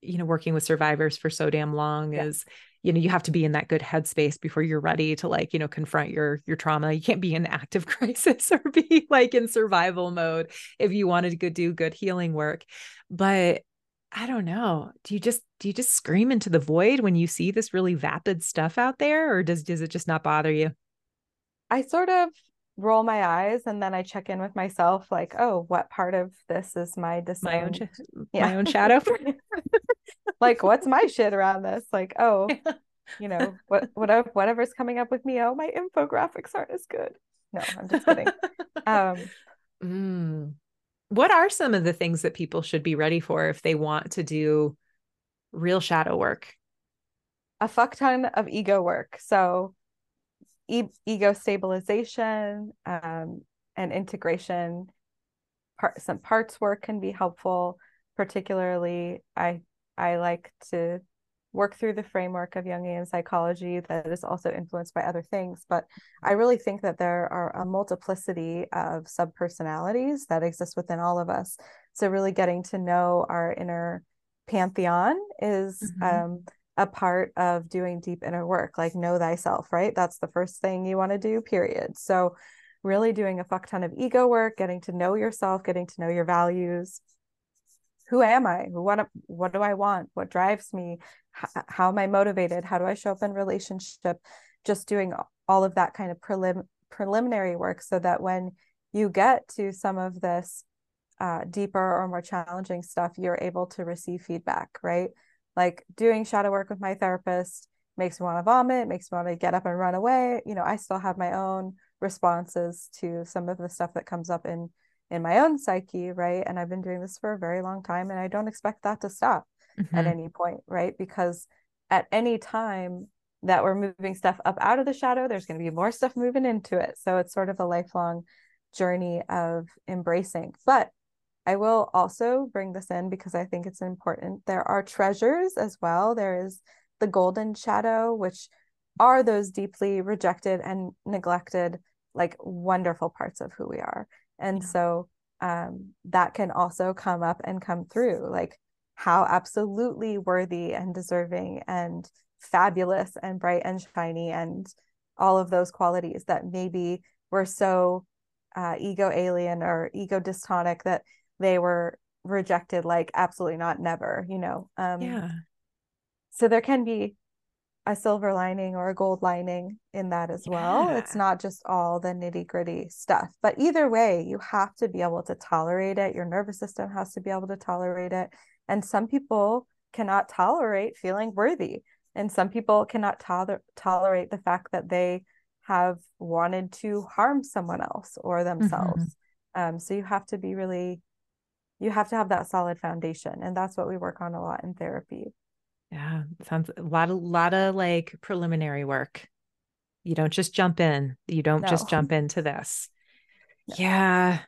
you know, working with survivors for so damn long yeah. is, you know, you have to be in that good headspace before you're ready to like, you know, confront your your trauma. You can't be in active crisis or be like in survival mode if you wanted to go do good healing work. But I don't know. Do you just do you just scream into the void when you see this really vapid stuff out there or does does it just not bother you? I sort of roll my eyes and then I check in with myself like, "Oh, what part of this is my disowned? my own sh- yeah. my own shadow?" like, what's my shit around this? Like, "Oh, you know, what whatever whatever's coming up with me, oh, my infographics aren't as good." No, I'm just kidding. um mm what are some of the things that people should be ready for if they want to do real shadow work? A fuck ton of ego work. So, e- ego stabilization um, and integration. Part, some parts work can be helpful. Particularly, I I like to work through the framework of Jungian psychology that is also influenced by other things. But I really think that there are a multiplicity of subpersonalities that exist within all of us. So, really getting to know our inner pantheon is mm-hmm. um, a part of doing deep inner work, like know thyself, right? That's the first thing you want to do, period. So, really doing a fuck ton of ego work, getting to know yourself, getting to know your values, who am I? What what do I want? What drives me? H- how am I motivated? How do I show up in relationship? Just doing all of that kind of prelim- preliminary work so that when you get to some of this uh, deeper or more challenging stuff, you're able to receive feedback, right? Like doing shadow work with my therapist makes me want to vomit, makes me want to get up and run away. You know, I still have my own responses to some of the stuff that comes up in in my own psyche, right? And I've been doing this for a very long time and I don't expect that to stop mm-hmm. at any point, right? Because at any time that we're moving stuff up out of the shadow, there's going to be more stuff moving into it. So it's sort of a lifelong journey of embracing. But I will also bring this in because I think it's important. There are treasures as well. There is the golden shadow, which are those deeply rejected and neglected, like wonderful parts of who we are and so um, that can also come up and come through like how absolutely worthy and deserving and fabulous and bright and shiny and all of those qualities that maybe were so uh, ego alien or ego dystonic that they were rejected like absolutely not never you know um yeah. so there can be a silver lining or a gold lining in that as well. It's not just all the nitty gritty stuff. But either way, you have to be able to tolerate it. Your nervous system has to be able to tolerate it. And some people cannot tolerate feeling worthy. And some people cannot to- tolerate the fact that they have wanted to harm someone else or themselves. Mm-hmm. Um, so you have to be really, you have to have that solid foundation. And that's what we work on a lot in therapy. Yeah, sounds a lot, a lot of like preliminary work. You don't just jump in. You don't no. just jump into this. No. Yeah.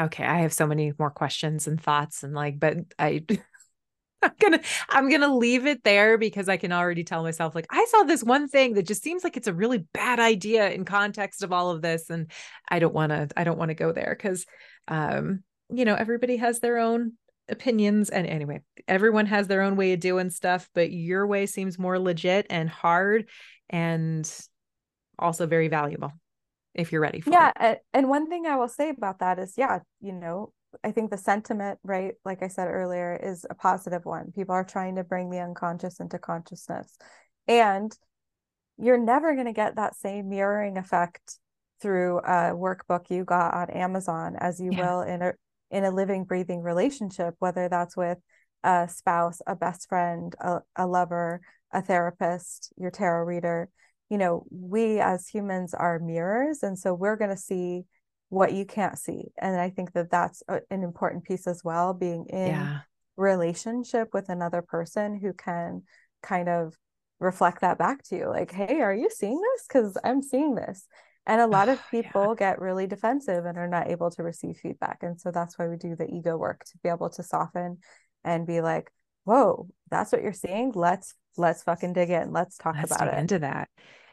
Okay, I have so many more questions and thoughts and like but I I'm gonna I'm gonna leave it there because I can already tell myself like I saw this one thing that just seems like it's a really bad idea in context of all of this, and I don't want to I don't want to go there because um you know everybody has their own opinions and anyway everyone has their own way of doing stuff but your way seems more legit and hard and also very valuable if you're ready for it. yeah it. and one thing i will say about that is yeah you know I think the sentiment, right, like I said earlier, is a positive one. People are trying to bring the unconscious into consciousness. And you're never going to get that same mirroring effect through a workbook you got on Amazon as you yeah. will in a in a living breathing relationship whether that's with a spouse, a best friend, a, a lover, a therapist, your tarot reader. You know, we as humans are mirrors and so we're going to see what you can't see and i think that that's a, an important piece as well being in yeah. relationship with another person who can kind of reflect that back to you like hey are you seeing this because i'm seeing this and a lot oh, of people yeah. get really defensive and are not able to receive feedback. And so that's why we do the ego work to be able to soften and be like whoa that's what you're seeing? Let's let's fucking dig in. Let's talk let's about it. into that.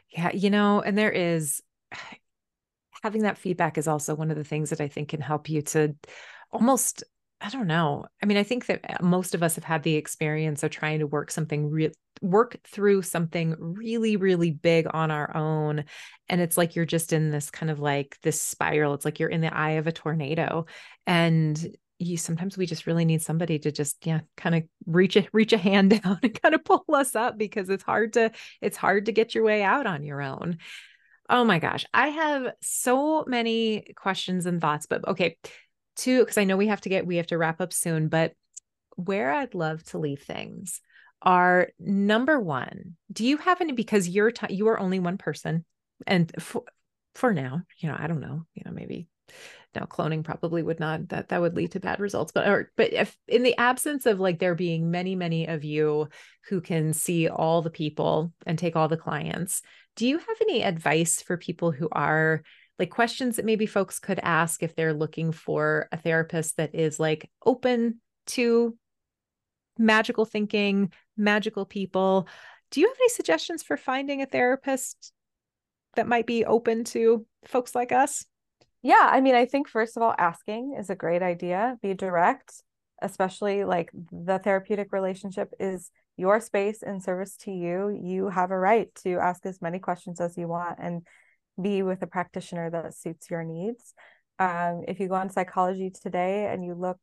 Yeah you know and there is having that feedback is also one of the things that I think can help you to almost I don't know. I mean, I think that uh, most of us have had the experience of trying to work something real work through something really really big on our own and it's like you're just in this kind of like this spiral. It's like you're in the eye of a tornado and you sometimes we just really need somebody to just yeah kind of reach a reach a hand down and kind of pull us up because it's hard to it's hard to get your way out on your own Oh my gosh. I have so many questions and thoughts, but okay. Two, because I know we have to get, we have to wrap up soon, but where I'd love to leave things are number one, do you have any, because you're, t- you are only one person and for, for now, you know, I don't know, you know, maybe now cloning probably would not that that would lead to bad results but or but if in the absence of like there being many many of you who can see all the people and take all the clients do you have any advice for people who are like questions that maybe folks could ask if they're looking for a therapist that is like open to magical thinking, magical people? Do you have any suggestions for finding a therapist that might be open to folks like us? Yeah, I mean, I think first of all, asking is a great idea. Be direct, especially like the therapeutic relationship is your space in service to you, you have a right to ask as many questions as you want and be with a practitioner that suits your needs. Um, if you go on psychology today and you look,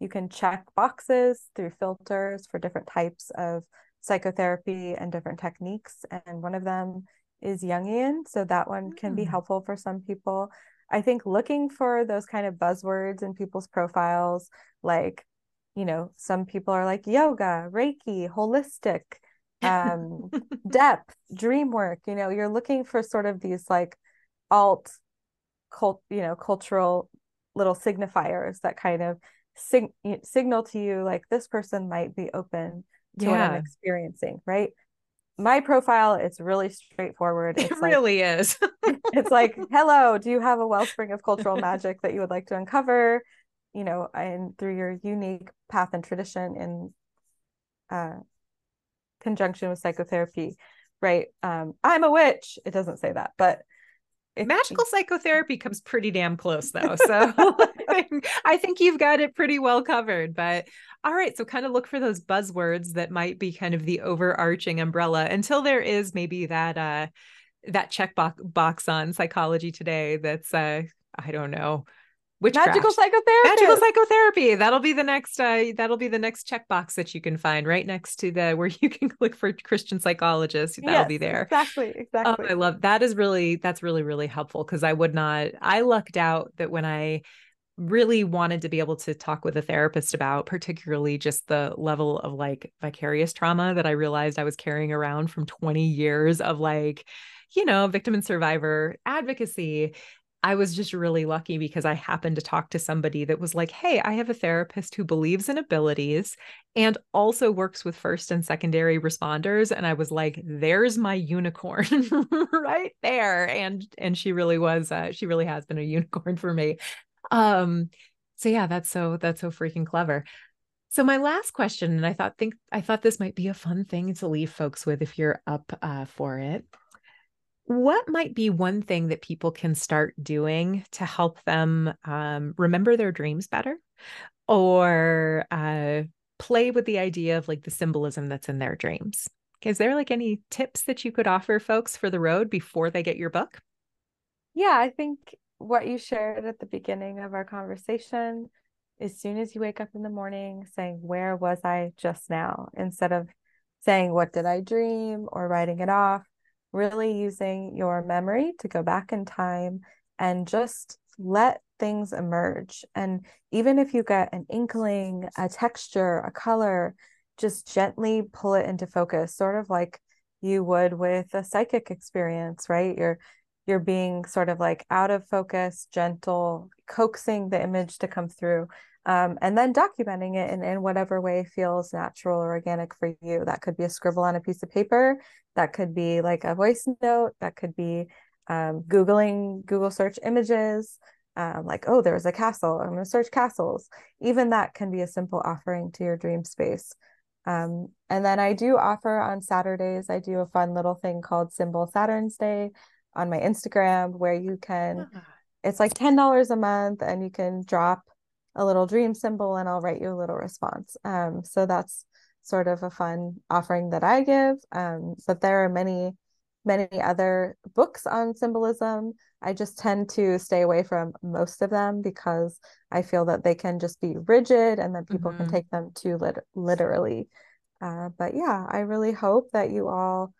you can check boxes through filters for different types of psychotherapy and different techniques. And one of them is Jungian. So that one can be hmm. helpful for some people. I think looking for those kind of buzzwords in people's profiles, like you know some people are like yoga reiki holistic um depth dream work you know you're looking for sort of these like alt cult you know cultural little signifiers that kind of sig- signal to you like this person might be open to yeah. what i'm experiencing right? My profile it's really straightforward. It's it like, really is. it's like hello do you have a wellspring of cultural magic that you would like to uncover? You know, and through your unique path and tradition in uh, conjunction with psychotherapy, right? Um, I'm a witch. It doesn't say that, but magical psychotherapy comes pretty damn close though. So I think you've got it pretty well covered. But all right, so kind of look for those buzzwords that might be kind of the overarching umbrella until there is maybe that uh that check box box on psychology today that's uh I don't know Witchcraft. Magical psychotherapy. Magical psychotherapy. That'll be the next. Uh, that'll be the next checkbox that you can find right next to the where you can click for Christian psychologist. That'll yes, be there. Exactly. Exactly. Um, I love that. Is really that's really really helpful because I would not. I lucked out that when I really wanted to be able to talk with a therapist about particularly just the level of like vicarious trauma that I realized I was carrying around from 20 years of like you know victim and survivor advocacy I was just really lucky because I happened to talk to somebody that was like, Hey, I have a therapist who believes in abilities and also works with first and secondary responders. And I was like, There's my unicorn right there. And and she really was, uh, she really has been a unicorn for me. Um, so yeah, that's so that's so freaking clever. So my last question, and I thought think I thought this might be a fun thing to leave folks with if you're up uh, for it what might be one thing that people can start doing to help them um, remember their dreams better? Or uh, play with the idea of like the symbolism that's in their dreams. Is there like any tips that you could offer folks for the road before they get your book? Yeah i think what you shared at the beginning of our conversation as soon as you wake up in the morning saying where was i just now? instead of saying what did i dream? or writing it off really using your memory to go back in time and just let things emerge. And even if you get an inkling, a texture, a color, just gently pull it into focus, sort of like you would with a psychic experience, right? You're you're being sort of like out of focus, gentle, coaxing the image to come through. Um, and then documenting it in, in whatever way feels natural or organic for you. That could be a scribble on a piece of paper that could be like a voice note that could be um, googling google search images um, like oh there's a castle i'm going to search castles even that can be a simple offering to your dream space um, and then i do offer on saturdays i do a fun little thing called symbol saturn's day on my instagram where you can ah. it's like $10 a month and you can drop a little dream symbol and i'll write you a little response um, so that's sort of a fun offering that I give. Um, but there are many, many other books on symbolism. I just tend to stay away from most of them because I feel that they can just be rigid and then people mm-hmm. can take them too lit- literally. Uh, but yeah, I really hope that you all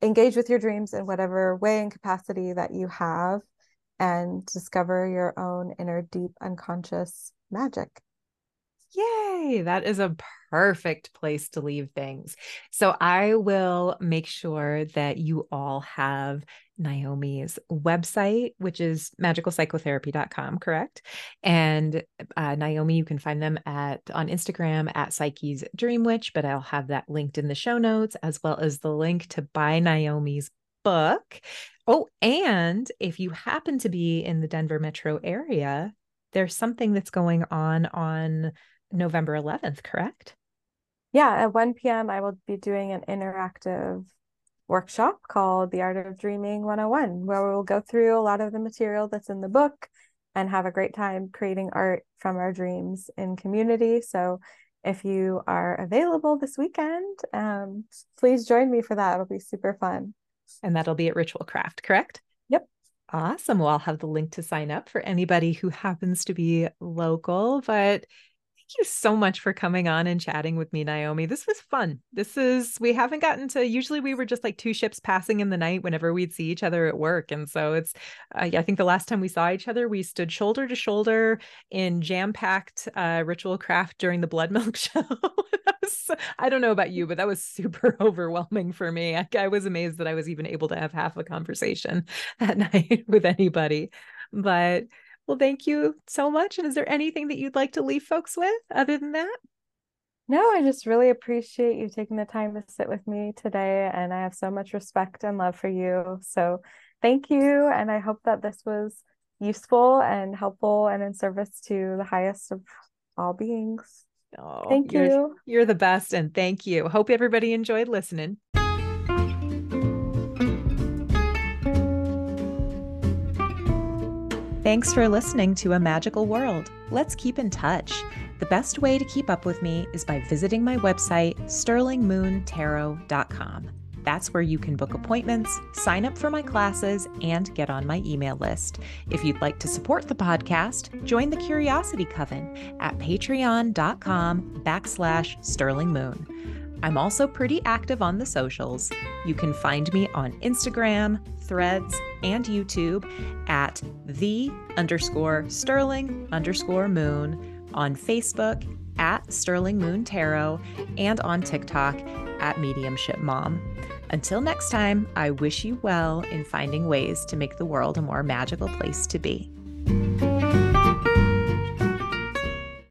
engage with your dreams in whatever way and capacity that you have and discover your own inner deep unconscious magic. Yay, that is a perfect place to leave things. So I will make sure that you all have Naomi's website, which is magicalpsychotherapy.com, correct? And uh, Naomi, you can find them at on Instagram at Psyche's Dream Witch, but I'll have that linked in the show notes as well as the link to buy Naomi's book. Oh, and if you happen to be in the Denver metro area, there's something that's going on on November 11th, correct? Yeah, at 1 p.m., I will be doing an interactive workshop called The Art of Dreaming 101, where we'll go through a lot of the material that's in the book and have a great time creating art from our dreams in community. So if you are available this weekend, um, please join me for that. It'll be super fun. And that'll be at Ritualcravt, correct? Yep. Awesome. Well, I'll have the link to sign up for anybody who happens to be local. But you so much for coming on and chatting with me, Naomi. This was fun. This is, we haven't gotten to, usually we were just like two ships passing in the night whenever we'd see each other at work. And so it's, uh, I think the last time we saw each other, we stood shoulder to shoulder in jam packed uh, Ritualcravt during the Blood Milk show. I don't know about you, but that was super overwhelming for me. I, I was amazed that I was even able to have half a conversation that night with anybody. But well, thank you so much. And is there anything that you'd like to leave folks with other than that? No, I just really appreciate you taking the time to sit with me today. And I have so much respect and love for you. So thank you. And I hope that this was useful and helpful and in service to the highest of all beings. Oh, thank you're, you. You're the best. And thank you. Hope everybody enjoyed listening. Thanks for listening to A Magical World. Let's keep in touch. The best way to keep up with me is by visiting my website, sterlingmoontarot.com. That's where you can book appointments, sign up for my classes, and get on my email list. If you'd like to support the podcast, join the Curiosity Coven at patreon.com backslash sterlingmoon. I'm also pretty active on the socials. You can find me on Instagram, Threads, and YouTube at the underscore sterling underscore moon, on Facebook at Sterling Moon Tarot, and on TikTok at Mediumship Mom. Until next time, I wish you well in finding ways to make the world a more magical place to be.